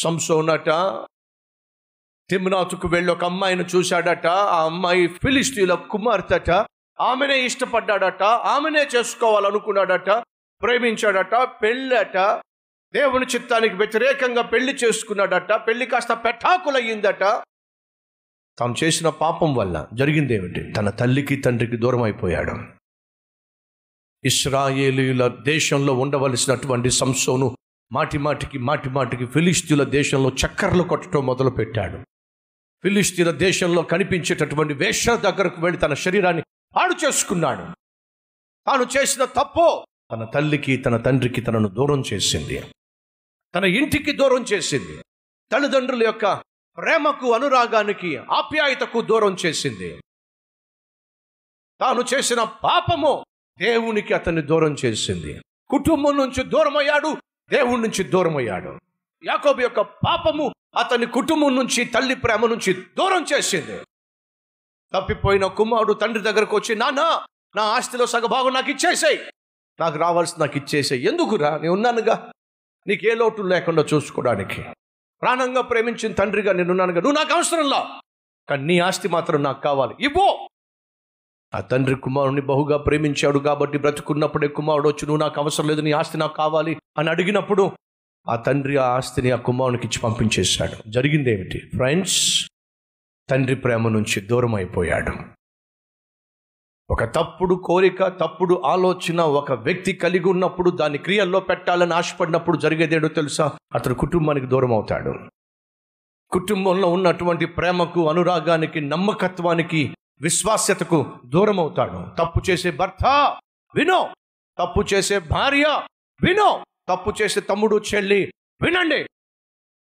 సంసోనట తిమ్నాతుకు వెళ్ళి ఒక అమ్మాయిని చూశాడట. ఆ అమ్మాయి ఫిలిస్తీన్ల కుమార్తెట. ఆమెనే ఇష్టపడ్డాడట. ఆమెనే చేసుకోవాలనుకున్నాడట. ప్రేమించాడట. పెళ్ళట. దేవుని చిత్తానికి వ్యతిరేకంగా పెళ్ళి చేసుకున్నాడట. పెళ్ళి కాస్త పెటాకులయ్యిందట. తాను చేసిన పాపం వల్ల జరిగిందేమిటి తన తల్లికి తండ్రికి దూరం అయిపోయాడు ఇస్రాయేలీల దేశంలో ఉండవలసినటువంటి సంసోను మాటి మాటికి మాటి మాటికి ఫిలిస్తీన్ల దేశంలో చక్కర్లు కొట్టడం మొదలుపెట్టాడు. ఫిలిస్తీన్ల దేశంలో కనిపించేటటువంటి వేష దగ్గరకు వెళ్ళి తన శరీరాన్ని పాడు చేసుకున్నాడు. తాను చేసిన తప్పు తన తల్లికి తన తండ్రికి తనను దూరం చేసింది. తన ఇంటికి దూరం చేసింది. తల్లిదండ్రుల యొక్క ప్రేమకు అనురాగానికి ఆప్యాయతకు దూరం చేసింది. తాను చేసిన పాపము దేవునికి అతన్ని దూరం చేసింది. కుటుంబం నుంచి దూరమయ్యాడు. దేవుడి నుంచి దూరమయ్యాడు. యాకోబు యొక్క పాపము అతని కుటుంబం నుంచి తల్లి ప్రేమ నుంచి దూరం చేసింది. తప్పిపోయిన కుమారుడు తండ్రి దగ్గరకు వచ్చి నానా నా ఆస్తిలో సగభాగం నాకు ఇచ్చేసాయి. నాకు రావాల్సి నాకు ఇచ్చేసాయి. ఎందుకురా నేను ఉన్నానుగా. నీకు ఏ లోటు లేకుండా చూసుకోవడానికి. ప్రాణంగా ప్రేమించిన తండ్రిగా నేను ఉన్నానుగా. నువ్వు నాకు అవసరంలా కానీ నీ ఆస్తి మాత్రం నాకు కావాలి. ఇవ్వు. ఆ తండ్రి కుమారుని బహుగా ప్రేమించాడు కాబట్టి బ్రతుకున్నప్పుడే కుమారుడు వచ్చి నువ్వు నాకు అవసరం లేదు నీ ఆస్తి నాకు కావాలి అని అడిగినప్పుడు ఆ తండ్రి ఆ ఆస్తిని ఆ కుమారునికి ఇచ్చి పంపించేశాడు. జరిగిందేమిటి? ఫ్రెండ్స్ తండ్రి ప్రేమ నుంచి దూరం అయిపోయాడు ఒక తప్పుడు కోరిక తప్పుడు ఆలోచన ఒక వ్యక్తి కలిగి ఉన్నప్పుడు దాన్ని క్రియల్లో పెట్టాలని ఆశపడినప్పుడు జరిగేదేడో తెలుసా? అతడు కుటుంబానికి దూరం అవుతాడు కుటుంబంలో ఉన్నటువంటి ప్రేమకు అనురాగానికి నమ్మకత్వానికి విశ్వాస్యతకు దూరం అవుతాడు తప్పు చేసే భర్త వినో. తప్పు చేసే భార్య వినో. తప్పు చేసే తమ్ముడు చెల్లి వినండి.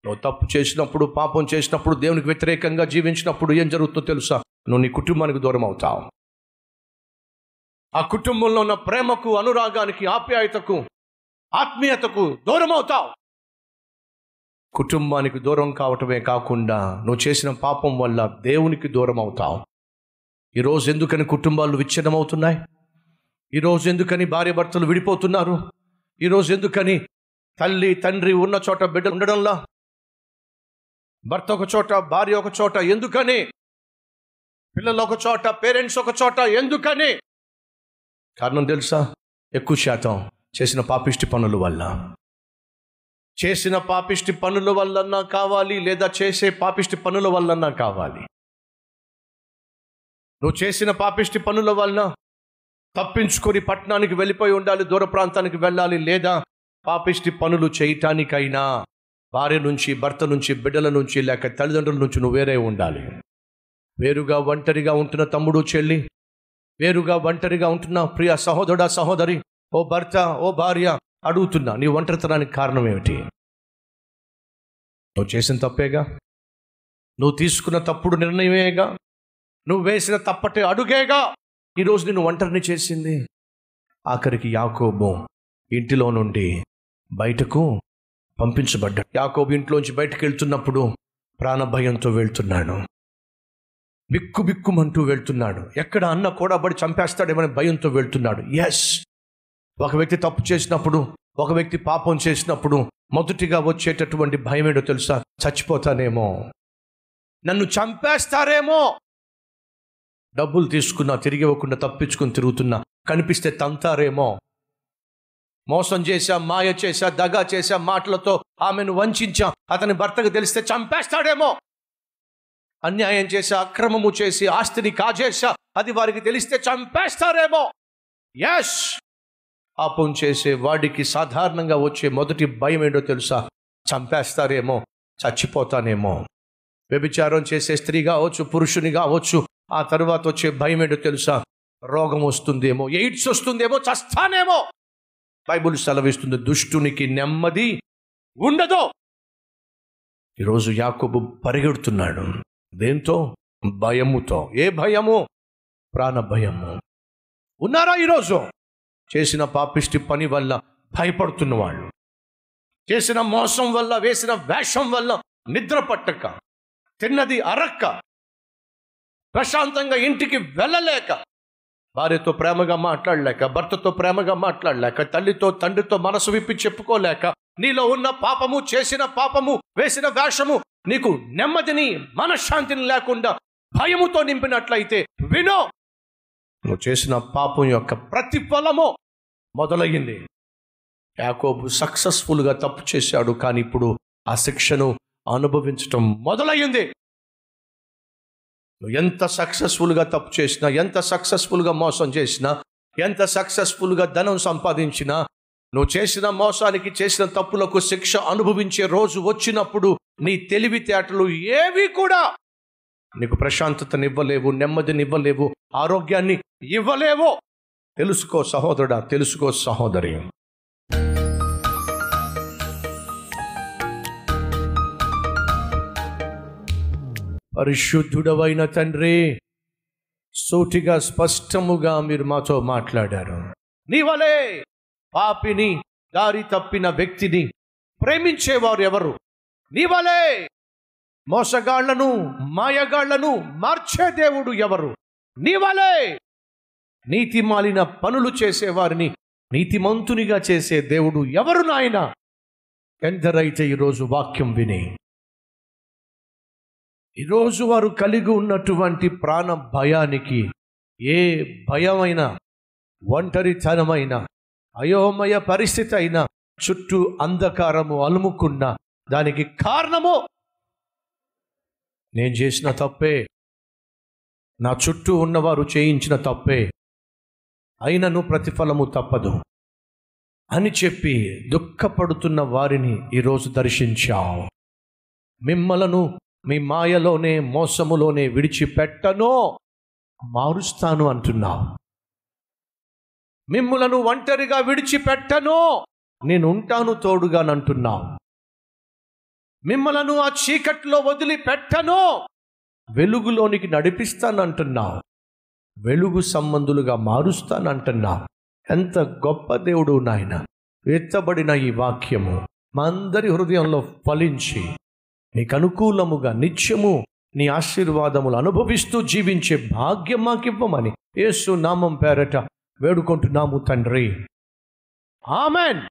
నువ్వు తప్పు చేసినప్పుడు పాపం చేసినప్పుడు దేవునికి వ్యతిరేకంగా జీవించినప్పుడు ఏం జరుగుతుందో తెలుసా? నువ్వు నీ కుటుంబానికి దూరం అవుతావు ఆ కుటుంబంలో ఉన్న ప్రేమకు అనురాగానికి ఆప్యాయతకు ఆత్మీయతకు దూరం అవుతావు కుటుంబానికి దూరం కావటమే కాకుండా నువ్వు చేసిన పాపం వల్ల దేవునికి దూరం అవుతావు ఈరోజు ఎందుకని కుటుంబాలు విచ్ఛిన్నమవుతున్నాయి? ఈరోజు ఎందుకని భార్య భర్తలు విడిపోతున్నారు? ఈరోజు ఎందుకని తల్లి తండ్రి ఉన్న చోట బిడ్డ ఉండడంలా? భర్త ఒక చోట భార్య ఒక చోట ఎందుకని? పిల్లలు ఒక చోట పేరెంట్స్ ఒక చోట ఎందుకని? కారణం తెలుసా? ఎక్కువ శాతం చేసిన పాపిష్టి పనుల వల్ల. చేసిన పాపిష్టి పనుల వల్లన్నా కావాలి లేదా చేసే పాపిష్టి పనుల వల్లన్నా కావాలి. నువ్వు చేసిన పాపిష్టి పనుల వలన తప్పించుకొని పట్టణానికి వెళ్ళిపోయి ఉండాలి దూర ప్రాంతానికి వెళ్ళాలి లేదా పాపిష్టి పనులు చేయటానికైనా భార్య నుంచి భర్త నుంచి బిడ్డల నుంచి లేక తల్లిదండ్రుల నుంచి నువ్వు వేరే ఉండాలి. వేరుగా ఒంటరిగా ఉంటున్న తమ్ముడు చెల్లి వేరుగా ఒంటరిగా ఉంటున్న ప్రియ సహోదరుడా సహోదరి ఓ భర్త ఓ భార్య అడుగుతున్నా నీ ఒంటరితనానికి కారణం ఏమిటి? నువ్వు చేసిన తప్పేగా? నువ్వు తీసుకున్న తప్పుడు నిర్ణయమేగా? నువ్వు వేసిన తప్పటి అడుగేగా ఈరోజు నిన్ను ఒంటరిని చేసింది. ఆఖరికి యాకోబు ఇంటిలో నుండి బయటకు పంపించబడ్డాడు. యాకోబు ఇంట్లోంచి బయటకు వెళ్తున్నప్పుడు ప్రాణభయంతో వెళ్తున్నాడు. బిక్కు బిక్కుమంటూ వెళ్తున్నాడు. ఎక్కడ అన్న కూడా బడి చంపేస్తాడేమని భయంతో వెళ్తున్నాడు. ఎస్ ఒక వ్యక్తి తప్పు చేసినప్పుడు ఒక వ్యక్తి పాపం చేసినప్పుడు మొదటిగా వచ్చేటటువంటి భయం ఏంటో తెలుసా? చచ్చిపోతానేమో. నన్ను చంపేస్తారేమో! డబ్బులు తీసుకున్నా తిరిగి ఇవ్వకుండా తప్పించుకుని తిరుగుతున్నా కనిపిస్తే తంతారేమో. మోసం చేశా మాయ చేశా దగా చేశా మాటలతో ఆమెను వంచా అతని భర్తకు తెలిస్తే చంపేస్తాడేమో. అన్యాయం చేసి అక్రమము చేసి ఆస్తిని కాజేశా అది వారికి తెలిస్తే చంపేస్తారేమో. ఎస్ పాపం చేసే వాడికి సాధారణంగా వచ్చే మొదటి భయం ఏంటో తెలుసా? చంపేస్తారేమో చచ్చిపోతానేమో. వ్యభిచారం చేసే స్త్రీ కావచ్చు పురుషుని కావచ్చు ఆ తర్వాత వచ్చే భయం ఏంటో తెలుసా? రోగం వస్తుందేమో ఎయిడ్స్ వస్తుందేమో చస్తానేమో. బైబుల్ సెలవిస్తుంది దుష్టునికి నెమ్మది ఉండదు. ఈరోజు యాకోబు పరిగెడుతున్నాడు. దేంతో? భయముతో. ఏ భయము? ప్రాణ భయము. ఉన్నారా ఈరోజు? చేసిన పాపిష్టి పని వల్ల భయపడుతున్న వాళ్ళు. చేసిన మోసం వల్ల వేసిన వేషం వల్ల నిద్ర పట్టక తిన్నది అరక్క. ప్రశాంతంగా ఇంటికి వెళ్ళలేక భార్యతో ప్రేమగా మాట్లాడలేక భర్తతో ప్రేమగా మాట్లాడలేక తల్లితో తండ్రితో మనసు విప్పి చెప్పుకోలేక నీలో ఉన్న పాపము చేసిన పాపము వేసిన వేషము నీకు నెమ్మదిని మనశ్శాంతిని లేకుండా భయముతో నింపినట్లయితే వినో. నువ్వు చేసిన పాపం యొక్క ప్రతిఫలము మొదలయ్యింది. యాకోబు సక్సెస్ఫుల్గా తప్పు చేశాడు కానీ ఇప్పుడు ఆ శిక్షను అనుభవించటం మొదలయ్యింది. నువ్వు ఎంత సక్సెస్ఫుల్గా తప్పు చేసినా ఎంత సక్సెస్ఫుల్గా మోసం చేసినా ఎంత సక్సెస్ఫుల్గా ధనం సంపాదించినా నువ్వు చేసిన మోసానికి చేసిన తప్పులకు శిక్ష అనుభవించే రోజు వచ్చినప్పుడు నీ తెలివితేటలు ఏవి కూడా నీకు ప్రశాంతతనివ్వలేవు నెమ్మదినివ్వలేవు ఆరోగ్యాన్ని ఇవ్వలేవు. తెలుసుకో సహోదరుడా తెలుసుకో సహోదరి. పరిశుద్ధుడవైన తండ్రి సూటిగా స్పష్టముగా మీరు మాతో మాట్లాడారు. నీ వలే పాపిని దారి తప్పిన వ్యక్తిని ప్రేమించేవారు ఎవరు? నీ వలే మోసగాళ్ళను మాయగాళ్ళను మార్చే దేవుడు ఎవరు? నీ వలే నీతి మాలిన పనులు చేసేవారిని నీతిమంతునిగా చేసే దేవుడు ఎవరు నాయన? ఎందరైతే ఈరోజు వాక్యం విని ఈరోజు వారు కలిగి ఉన్నటువంటి ప్రాణ భయానికి ఏ భయమైన ఒంటరితనమైన అయోమయ పరిస్థితి అయినా చుట్టూ అంధకారము అలుముకున్న దానికి కారణము నేను చేసిన తప్పే. నా చుట్టూ ఉన్నవారు చేయించిన తప్పే. అయినను ప్రతిఫలము తప్పదు అని చెప్పి దుఃఖపడుతున్న వారిని ఈరోజు దర్శించావు. మిమ్మలను మీ మాయలోనే మోసములోనే విడిచిపెట్టనో. మారుస్తాను అంటున్నావు. మిమ్ములను ఒంటరిగా విడిచిపెట్టనో. నేను ఉంటాను తోడుగానంటున్నావు. మిమ్మలను ఆ చీకట్లో వదిలిపెట్టనో. వెలుగులోనికి నడిపిస్తానంటున్నావు. వెలుగు సంబంధులుగా మారుస్తానంటున్నావు. ఎంత గొప్ప దేవుడు నాయన. ఎత్తబడిన ఈ వాక్యము మా అందరి హృదయంలో ఫలించి నీకు అనుకూలముగా నిత్యము నీ ఆశీర్వాదములు అనుభవిస్తూ జీవించే భాగ్యం మాకివ్వమని యేసు నామం పేరట వేడుకుంటున్నాము తండ్రి. ఆమెన్.